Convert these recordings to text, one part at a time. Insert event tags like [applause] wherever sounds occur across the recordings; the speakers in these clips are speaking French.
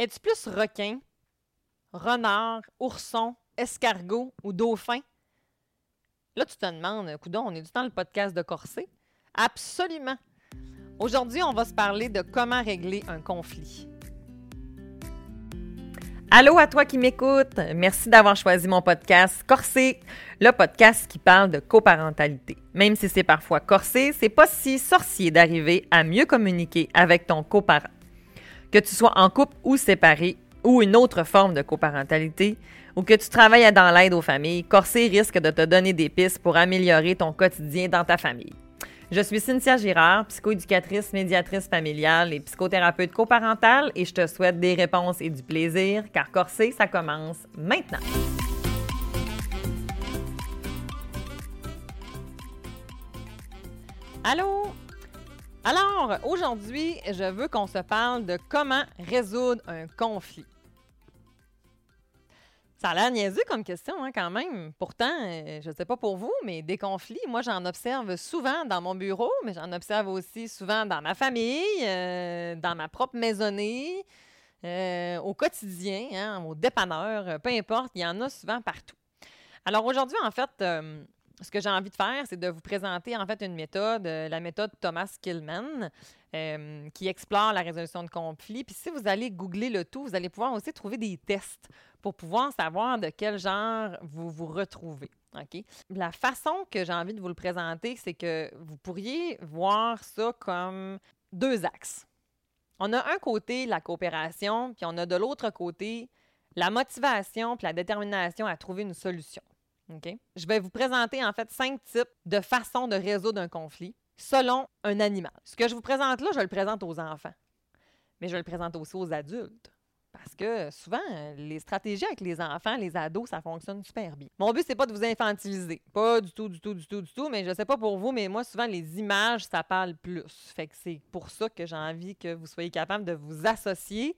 Es-tu plus requin, renard, ourson, escargot ou dauphin? Là, tu te demandes, coudon, on est du temps le podcast de corset? Absolument. Aujourd'hui, on va se parler de comment régler un conflit. Allô à toi qui m'écoute. Merci d'avoir choisi mon podcast Corsé, le podcast qui parle de coparentalité. Même si c'est parfois corsé, c'est pas si sorcier d'arriver à mieux communiquer avec ton coparent. Que tu sois en couple ou séparé, ou une autre forme de coparentalité, ou que tu travailles dans l'aide aux familles, Corsé risque de te donner des pistes pour améliorer ton quotidien dans ta famille. Je suis Cynthia Girard, psychoéducatrice, médiatrice familiale et psychothérapeute coparentale et je te souhaite des réponses et du plaisir car Corsé, ça commence maintenant. Allô? Alors, aujourd'hui, je veux qu'on se parle de comment résoudre un conflit. Ça a l'air niaiseux comme question, hein, quand même. Pourtant, euh, je ne sais pas pour vous, mais des conflits, moi, j'en observe souvent dans mon bureau, mais j'en observe aussi souvent dans ma famille, euh, dans ma propre maisonnée, euh, au quotidien, hein, au dépanneur, peu importe, il y en a souvent partout. Alors aujourd'hui, en fait, ce que j'ai envie de faire, c'est de vous présenter en fait une méthode, la méthode Thomas Killman, qui explore la résolution de conflits. Puis si vous allez googler le tout, vous allez pouvoir aussi trouver des tests pour pouvoir savoir de quel genre vous vous retrouvez. La façon que j'ai envie de vous le présenter, c'est que vous pourriez voir ça comme deux axes. On a un côté la coopération, puis on a de l'autre côté la motivation puis la détermination à trouver une solution. Je vais vous présenter en fait cinq types de façons de résoudre un conflit selon un animal. Ce que je vous présente là, je le présente aux enfants, mais je le présente aussi aux adultes. Parce que souvent, les stratégies avec les enfants, les ados, ça fonctionne super bien. Mon but, c'est pas de vous infantiliser. Pas du tout, du tout, du tout, du tout. Mais je sais pas pour vous, mais moi, souvent, les images, ça parle plus. Fait que c'est pour ça que j'ai envie que vous soyez capable de vous associer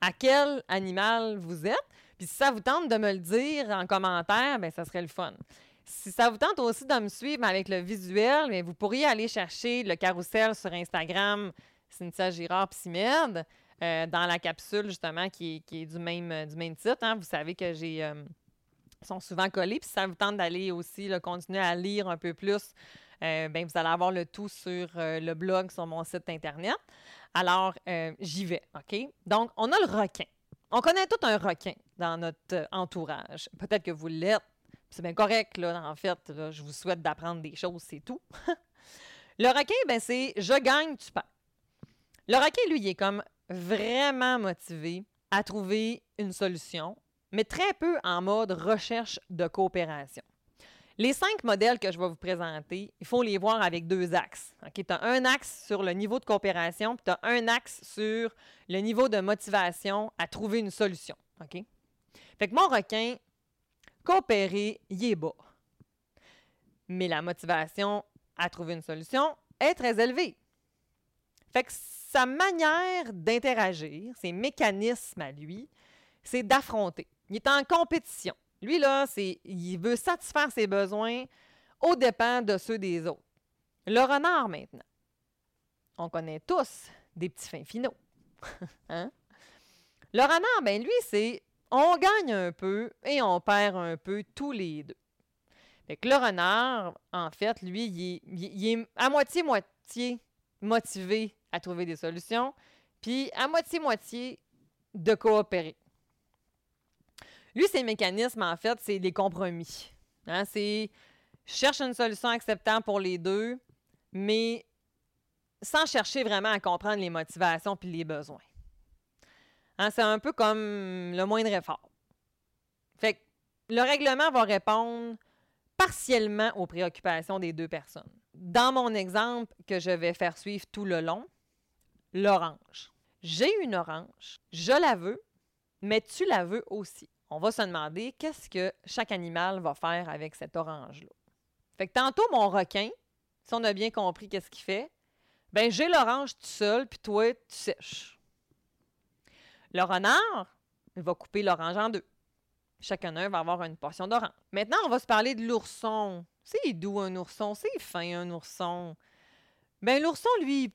à quel animal vous êtes. Puis si ça vous tente de me le dire en commentaire, bien, ça serait le fun. Si ça vous tente aussi de me suivre avec le visuel, bien, vous pourriez aller chercher le carrousel sur Instagram, Cynthia Girard Psymed. Euh, dans la capsule, justement, qui est, du, même, euh, du même titre. Hein. Vous savez que j'ai. Euh, sont souvent collés. Puis si ça vous tente d'aller aussi continuer à lire un peu plus, ben, vous allez avoir le tout sur le blog, sur mon site Internet. Alors, j'y vais, OK? Donc, on a le requin. On connaît tout un requin dans notre entourage. Peut-être que vous l'êtes. C'est bien correct, là, en fait. je vous souhaite d'apprendre des choses, c'est tout. [laughs] le requin, ben, c'est je gagne, tu perds. Le requin, lui, est comme vraiment motivé à trouver une solution, mais très peu en mode recherche de coopération. Les cinq modèles que je vais vous présenter, il faut les voir avec deux axes. Tu as un axe sur le niveau de coopération, puis tu as un axe sur le niveau de motivation à trouver une solution. Fait que mon requin, coopérer, il est bas. Mais la motivation à trouver une solution est très élevée. Fait que sa manière d'interagir, ses mécanismes à lui, c'est d'affronter. Il est en compétition. Lui, là, il veut satisfaire ses besoins au dépens de ceux des autres. Le renard, maintenant. On connaît tous des petits fins finaux. [laughs] hein? Le renard, ben lui, c'est on gagne un peu et on perd un peu tous les deux. Fait que le renard, en fait, lui, il est à moitié-moitié motivé à trouver des solutions, puis à moitié-moitié de coopérer. Lui, ses mécanismes, en fait, c'est des compromis. Hein? C'est cherche une solution acceptable pour les deux, mais sans chercher vraiment à comprendre les motivations puis les besoins. Hein? C'est un peu comme le moindre effort. Fait que le règlement va répondre partiellement aux préoccupations des deux personnes. Dans mon exemple que je vais faire suivre tout le long, l'orange. J'ai une orange, je la veux, mais tu la veux aussi. On va se demander qu'est-ce que chaque animal va faire avec cette orange-là? Fait tantôt, mon requin, si on a bien compris qu'est-ce qu'il fait, ben j'ai l'orange tout seul, puis toi, tu sèches. Le renard, il va couper l'orange en deux. Chacun d'eux va avoir une portion d'orange. Maintenant, on va se parler de l'ourson. C'est doux un ourson, c'est fin un ourson. Ben l'ourson, lui,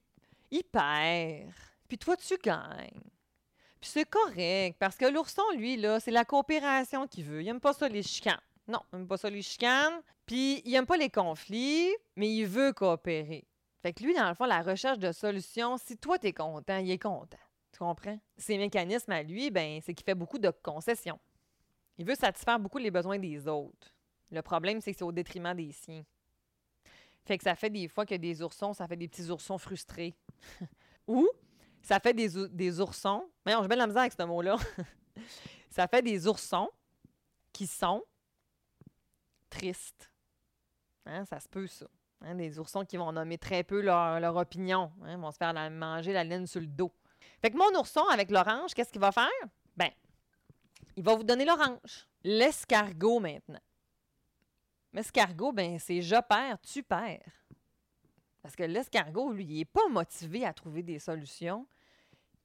il perd. Puis toi, tu gagnes. Puis c'est correct, parce que l'ourson, lui, là, c'est la coopération qu'il veut. Il aime pas ça, les chicanes. Non, il aime pas ça, les chicanes. Puis il aime pas les conflits, mais il veut coopérer. Fait que lui, dans le fond, la recherche de solutions, si toi, t'es content, il est content. Tu comprends? Ses mécanismes à lui, ben, c'est qu'il fait beaucoup de concessions. Il veut satisfaire beaucoup les besoins des autres. Le problème, c'est que c'est au détriment des siens. Fait que ça fait des fois que des oursons, ça fait des petits oursons frustrés. [laughs] Ou ça fait des, oursons. Mais je mets la misère avec ce mot-là. [laughs] ça fait des oursons qui sont tristes. Hein, ça se peut, ça. Hein, des oursons qui vont nommer très peu leur, opinion. Hein, vont se faire manger la laine sur le dos. Fait que mon ourson avec l'orange, qu'est-ce qu'il va faire? Ben, il va vous donner l'orange. L'escargot maintenant. L'escargot, ben, c'est je perds, tu perds. Parce que l'escargot, lui, il n'est pas motivé à trouver des solutions,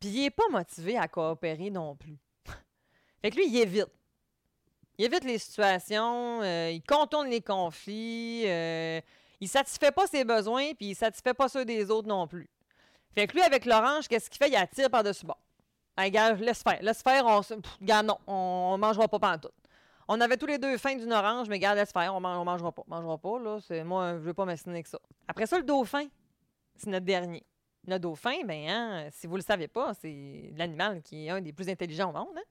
puis il n'est pas motivé à coopérer non plus. [laughs] fait que lui, il évite. Il évite les situations, euh, il contourne les conflits, euh, il satisfait pas ses besoins, puis il satisfait pas ceux des autres non plus. Fait que lui, avec l'orange, qu'est-ce qu'il fait? Il attire par-dessus bord. gars, laisse faire. Laisse faire, on, gars, non, on, mangera pas pendant tout. On avait tous les deux faim d'une orange, mais regarde, laisse faire, on, ne mangera pas. On mangera pas, là. C'est, moi, je veux pas m'assiner avec ça. Après ça, le dauphin, c'est notre dernier. Le dauphin, ben, hein, si vous le savez pas, c'est l'animal qui est un des plus intelligents au monde. Hein?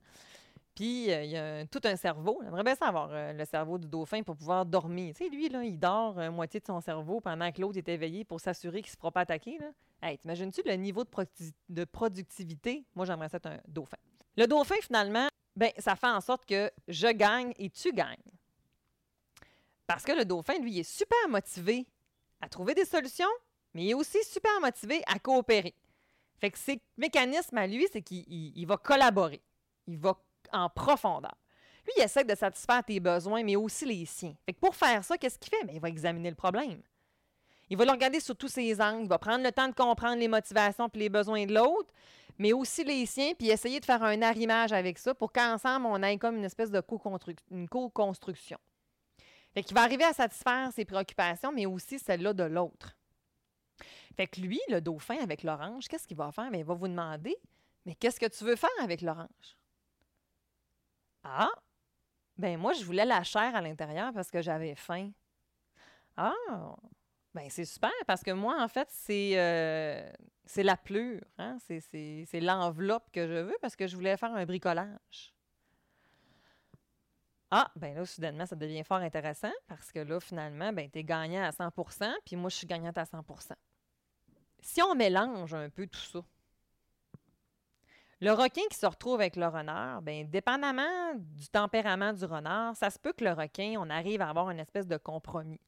Puis, euh, il y a tout un cerveau. J'aimerais bien savoir euh, le cerveau du dauphin pour pouvoir dormir. Tu sais, lui, là, il dort euh, moitié de son cerveau pendant que l'autre est éveillé pour s'assurer qu'il ne se fera pas attaquer. Là. Hey, t'imagines-tu le niveau de, de productivité? Moi, j'aimerais ça être un dauphin. Le dauphin, finalement, ben, ça fait en sorte que je gagne et tu gagnes. Parce que le dauphin, lui, est super motivé à trouver des solutions, mais il est aussi super motivé à coopérer. Fait que ses mécanismes à lui, c'est qu'il va collaborer. Il va en profondeur. Lui, il essaie de satisfaire tes besoins, mais aussi les siens. Fait que pour faire ça, qu'est-ce qu'il fait? Bien, il va examiner le problème. Il va le regarder sous tous ses angles. Il va prendre le temps de comprendre les motivations et les besoins de l'autre, mais aussi les siens, puis essayer de faire un arrimage avec ça pour qu'ensemble, on ait comme une espèce de co-construction. Fait qu'il va arriver à satisfaire ses préoccupations, mais aussi celles-là de l'autre. Fait que lui, le dauphin avec l'orange, qu'est-ce qu'il va faire? Bien, il va vous demander, mais qu'est-ce que tu veux faire avec l'orange? Ah, ben moi, je voulais la chair à l'intérieur parce que j'avais faim. Ah, ben c'est super parce que moi, en fait, c'est euh, la pleure. Hein? C'est l'enveloppe que je veux parce que je voulais faire un bricolage. Ah, ben là, soudainement, ça devient fort intéressant parce que là, finalement, ben, tu es gagnant à 100% puis moi, je suis gagnante à 100% Si on mélange un peu tout ça, le requin qui se retrouve avec le renard, bien, dépendamment du tempérament du renard, ça se peut que le requin, on arrive à avoir une espèce de compromis.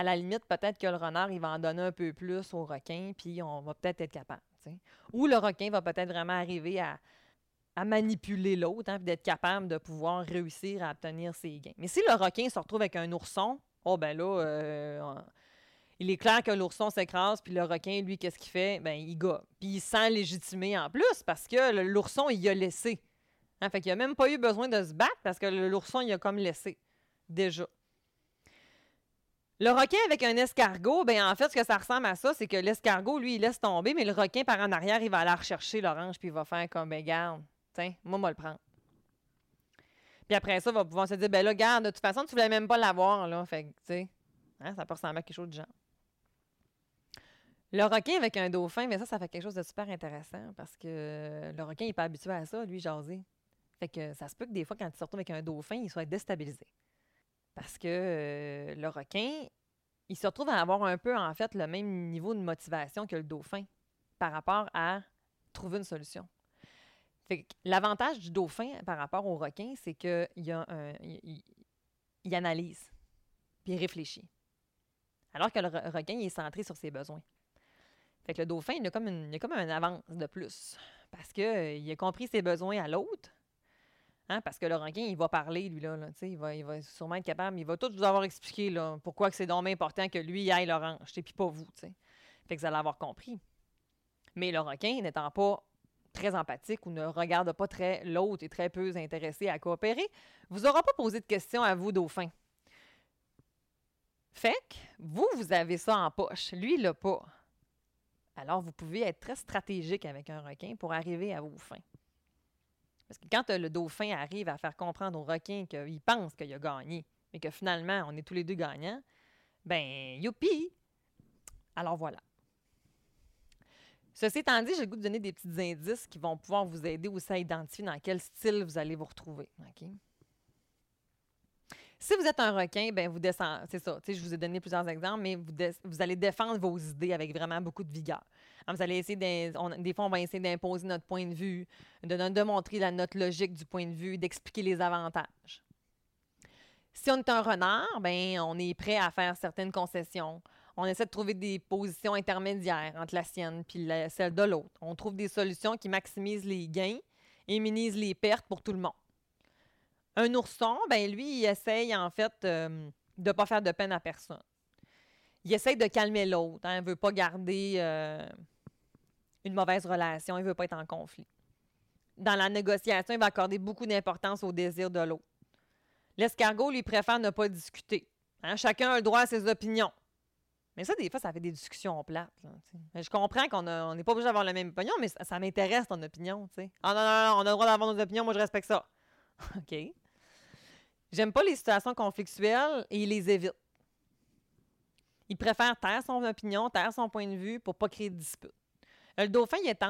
À la limite, peut-être que le renard, il va en donner un peu plus au requin, puis on va peut-être être capable. Ou le requin va peut-être vraiment arriver à, manipuler l'autre, hein, d'être capable de pouvoir réussir à obtenir ses gains. Mais si le requin se retrouve avec un ourson, oh ben là, euh, il est clair que l'ourson s'écrase, puis le requin, lui, qu'est-ce qu'il fait? Ben, il gobe. Puis il sent légitimé en plus parce que l'ourson, il a laissé. Hein, fait qu'il a même pas eu besoin de se battre parce que l'ourson, il a comme laissé. Déjà. Le requin avec un escargot, ben en fait, ce que ça ressemble à ça, c'est que l'escargot, lui, il laisse tomber, mais le requin, par en arrière, il va aller rechercher l'orange, puis il va faire comme, ben garde, tiens, moi, moi le prendre. Puis après ça, il va pouvoir se dire, ben là, garde, de toute façon, tu voulais même pas l'avoir, là. Fait que, tu sais, hein, ça peut ressembler à quelque chose de genre. Le requin avec un dauphin, mais ça, ça fait quelque chose de super intéressant parce que le requin n'est pas habitué à ça, lui, jaser. Fait que ça se peut que des fois, quand il se retrouve avec un dauphin, il soit déstabilisé. Parce que euh, le requin, il se retrouve à avoir un peu, en fait, le même niveau de motivation que le dauphin par rapport à trouver une solution. L'avantage du dauphin par rapport au requin, c'est qu'il il analyse, puis réfléchit. Alors que le requin, il est centré sur ses besoins. Fait que le dauphin, il a comme une, a comme un avance de plus. Parce qu'il euh, a compris ses besoins à l'autre. Hein, parce que le requin, il va parler, lui, là. il, va, il va sûrement être capable. Il va tout vous avoir expliqué là, pourquoi c'est donc important que lui aille l'orange, puis pas vous. T'sais. Fait que vous allez avoir compris. Mais le requin, n'étant pas très empathique ou ne regarde pas très l'autre et très peu intéressé à coopérer, vous n'aura pas posé de questions à vous, dauphin. Fait que vous, vous avez ça en poche. Lui, il l'a pas. Alors, vous pouvez être très stratégique avec un requin pour arriver à vos fins. Parce que quand le dauphin arrive à faire comprendre au requin qu'il pense qu'il a gagné, mais que finalement, on est tous les deux gagnants, ben, youpi! Alors voilà. Ceci étant dit, j'ai le goût de donner des petits indices qui vont pouvoir vous aider aussi à identifier dans quel style vous allez vous retrouver. Si vous êtes un requin, ben vous descendez. C'est ça. Je vous ai donné plusieurs exemples, mais vous, allez défendre vos idées avec vraiment beaucoup de vigueur. Allez essayer des fois, on va essayer d'imposer notre point de vue, de, de montrer notre logique du point de vue, d'expliquer les avantages. Si on est un renard, ben on est prêt à faire certaines concessions. On essaie de trouver des positions intermédiaires entre la sienne et celle de l'autre. On trouve des solutions qui maximisent les gains et minimisent les pertes pour tout le monde. Un ourson, ben lui, il essaye en fait euh, de ne pas faire de peine à personne. Il essaye de calmer l'autre. Hein. il ne veut pas garder euh, une mauvaise relation. Il ne veut pas être en conflit. Dans la négociation, il va accorder beaucoup d'importance au désir de l'autre. L'escargot, lui, préfère ne pas discuter. Hein. chacun a le droit à ses opinions. Mais ça, des fois, ça fait des discussions plates. je comprends qu'on n'est pas obligé d'avoir la même opinion, mais ça, m'intéresse ton opinion. Ah non, non, non, on a le droit d'avoir nos opinions, moi je respecte ça. [laughs] OK. J'aime pas les situations conflictuelles et il les évite. Il préfère taire son opinion, taire son point de vue pour pas créer de dispute. Le dauphin, il est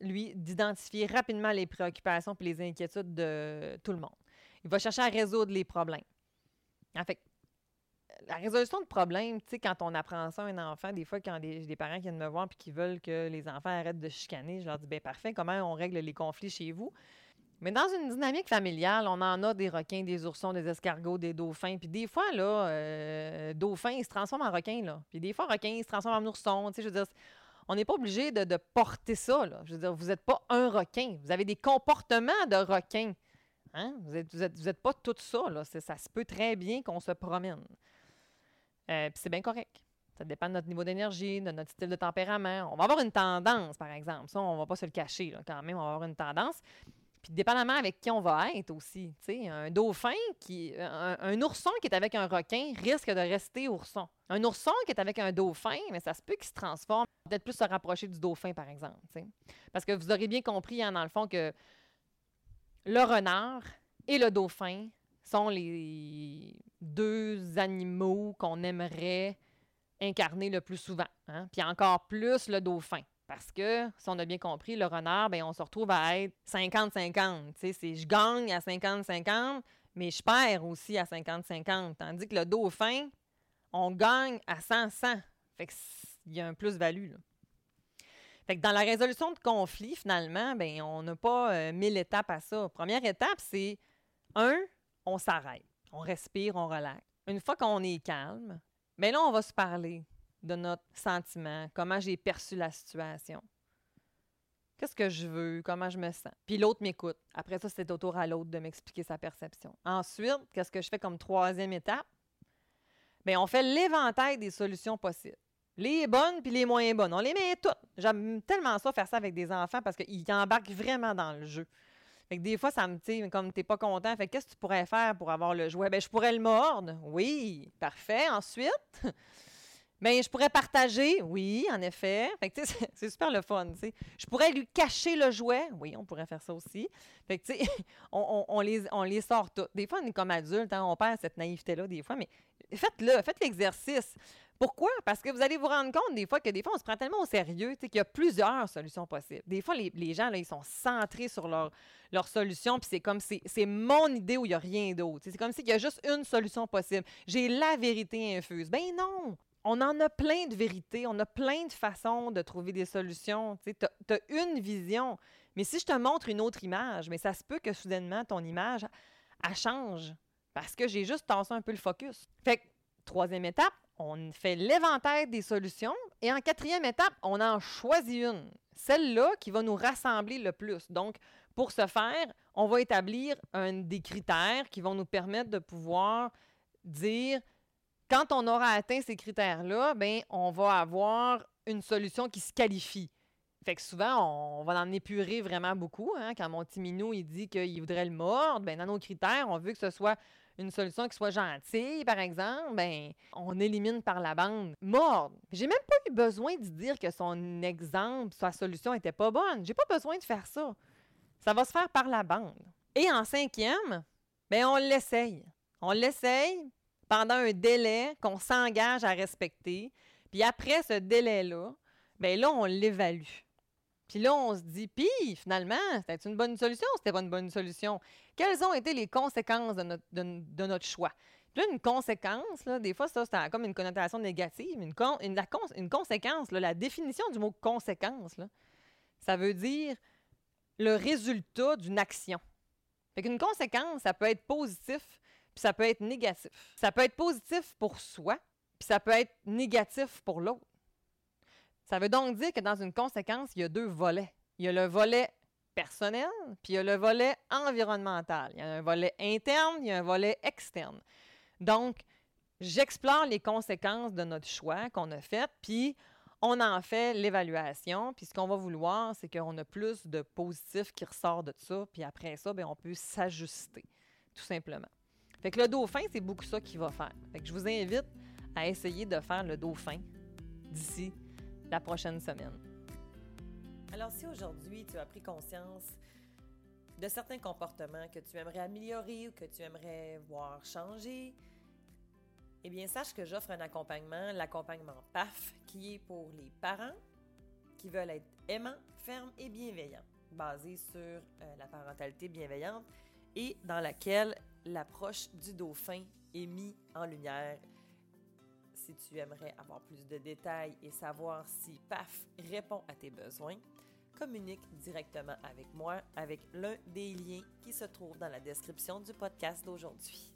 lui, d'identifier rapidement les préoccupations et les inquiétudes de tout le monde. Il va chercher à résoudre les problèmes. En fait, la résolution de problèmes, tu sais, quand on apprend ça à un enfant, des fois, quand j'ai des parents qui viennent me voir et qui veulent que les enfants arrêtent de chicaner, je leur dis, bien parfait, comment on règle les conflits chez vous? Mais dans une dynamique familiale, on en a des requins, des oursons, des escargots, des dauphins. Puis des fois, là, euh, dauphin, il se transforme en requin, là. Puis des fois, requin, il se transforme en ourson. Tu sais, je veux dire, on n'est pas obligé de, porter ça, là. Je veux dire, vous n'êtes pas un requin. Vous avez des comportements de requin. Hein? Vous n'êtes êtes pas tout ça, là. Ça se peut très bien qu'on se promène. Euh, puis c'est bien correct. Ça dépend de notre niveau d'énergie, de notre style de tempérament. On va avoir une tendance, par exemple. Ça, on ne va pas se le cacher, là, quand même. On va avoir une tendance. Puis dépendamment avec qui on va être aussi. Un dauphin, qui, un, ourson qui est avec un requin risque de rester ourson. Un ourson qui est avec un dauphin, mais ça se peut qu'il se transforme, peut-être plus se rapprocher du dauphin, par exemple. Parce que vous aurez bien compris, hein, dans le fond, que le renard et le dauphin sont les deux animaux qu'on aimerait incarner le plus souvent. Hein. Puis encore plus le dauphin. Parce que, si on a bien compris, le renard, bien, on se retrouve à être 50-50. C'est je gagne à 50-50, mais je perds aussi à 50-50. Tandis que le dauphin, on gagne à 100-100. Fait qu'il y a un plus-value. Fait que dans la résolution de conflit, finalement, ben, on n'a pas euh, mille étapes à ça. Première étape, c'est un, on s'arrête. On respire, on relaxe. Une fois qu'on est calme, mais ben là, on va se parler de notre sentiment, comment j'ai perçu la situation. Qu'est-ce que je veux? Comment je me sens? Puis l'autre m'écoute. Après ça, c'est au tour à l'autre de m'expliquer sa perception. Ensuite, qu'est-ce que je fais comme troisième étape? Bien, on fait l'éventail des solutions possibles. Les bonnes puis les moins bonnes. On les met toutes. J'aime tellement ça faire ça avec des enfants parce qu'ils embarquent vraiment dans le jeu. Fait que des fois, ça me, dit, comme t'es pas content, fait qu'est-ce que tu pourrais faire pour avoir le jouet? Ben, je pourrais le mordre. Oui, parfait. Ensuite, [laughs] Bien, je pourrais partager, oui, en effet. Fait que, [laughs] c'est super le fun. sais. Je pourrais lui cacher le jouet. Oui, on pourrait faire ça aussi. Fait que, [laughs] on, on, les, on les sort tous. Des fois, on est comme adulte, hein, on perd cette naïveté-là des fois, mais faites-le, faites l'exercice. Pourquoi? Parce que vous allez vous rendre compte des fois que des fois, on se prend tellement au sérieux qu'il y a plusieurs solutions possibles. Des fois, les, les, gens, là, ils sont centrés sur leur, leur solution, puis c'est comme c'est, c'est mon idée où il n'y a rien d'autre. C'est comme s'il y a juste une solution possible. J'ai la vérité infuse. Ben non! On en a plein de vérités, on a plein de façons de trouver des solutions. Tu as, une vision, mais si je te montre une autre image, mais ça se peut que soudainement ton image, elle change parce que j'ai juste tassé un peu le focus. Fait que, troisième étape, on fait l'éventaire des solutions et en quatrième étape, on en choisit une, celle-là qui va nous rassembler le plus. Donc, pour ce faire, on va établir des critères qui vont nous permettre de pouvoir dire quand on aura atteint ces critères-là, ben, on va avoir une solution qui se qualifie. Fait que souvent, on va en épurer vraiment beaucoup. Hein. Quand mon petit il dit qu'il voudrait le mordre, ben, dans nos critères, on veut que ce soit une solution qui soit gentille, par exemple, ben, on élimine par la bande mordre. J'ai même pas eu besoin de dire que son exemple, sa solution était pas bonne. J'ai pas besoin de faire ça. Ça va se faire par la bande. Et en cinquième, ben on l'essaye. On l'essaye pendant un délai qu'on s'engage à respecter. Puis après ce délai-là, ben là, on l'évalue. Puis là, on se dit, puis finalement, c'était une bonne solution c'était pas une bonne solution? Quelles ont été les conséquences de notre, choix? Puis là, une conséquence, des fois, ça, c'est comme une connotation négative. Une conséquence, la définition du mot conséquence, ça veut dire le résultat d'une action. Fait qu'une conséquence, ça peut être positif, puis ça peut être négatif. Ça peut être positif pour soi, puis ça peut être négatif pour l'autre. Ça veut donc dire que dans une conséquence, il y a deux volets. Il y a le volet personnel, puis il y a le volet environnemental. Il y a un volet interne, il y a un volet externe. Donc, j'explore les conséquences de notre choix qu'on a fait, puis on en fait l'évaluation. Puis ce qu'on va vouloir, c'est qu'on a plus de positifs qui ressort de ça, puis après ça, bien, on peut s'ajuster, tout simplement. Fait que le dauphin, c'est beaucoup ça qu'il va faire. Fait que je vous invite à essayer de faire le dauphin d'ici la prochaine semaine. Alors si aujourd'hui tu as pris conscience de certains comportements que tu aimerais améliorer ou que tu aimerais voir changer, eh bien sache que j'offre un accompagnement, l'accompagnement PAF, qui est pour les parents qui veulent être aimants, fermes et bienveillants, basé sur euh, la parentalité bienveillante et dans laquelle l'approche du dauphin est mise en lumière si tu aimerais avoir plus de détails et savoir si PAF répond à tes besoins, communique directement avec moi avec l'un des liens qui se trouve dans la description du podcast d'aujourd'hui.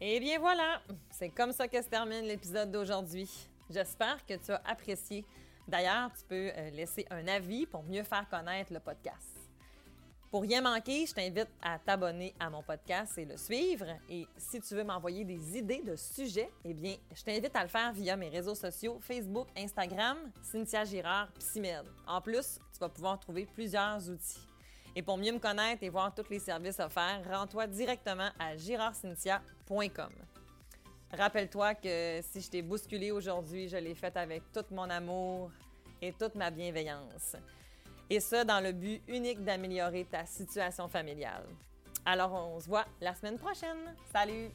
Et bien voilà, c'est comme ça que se termine l'épisode d'aujourd'hui. J'espère que tu as apprécié. D'ailleurs, tu peux euh, laisser un avis pour mieux faire connaître le podcast. Pour rien manquer, je t'invite à t'abonner à mon podcast et le suivre. Et si tu veux m'envoyer des idées de sujets, eh bien, je t'invite à le faire via mes réseaux sociaux Facebook, Instagram, Cynthia Girard, Psymed. En plus, tu vas pouvoir trouver plusieurs outils. Et pour mieux me connaître et voir tous les services offerts, rends-toi directement à girardcynthia.com. Rappelle-toi que si je t'ai bousculé aujourd'hui, je l'ai fait avec tout mon amour et toute ma bienveillance et ce, dans le but unique d'améliorer ta situation familiale. Alors, on se voit la semaine prochaine. Salut!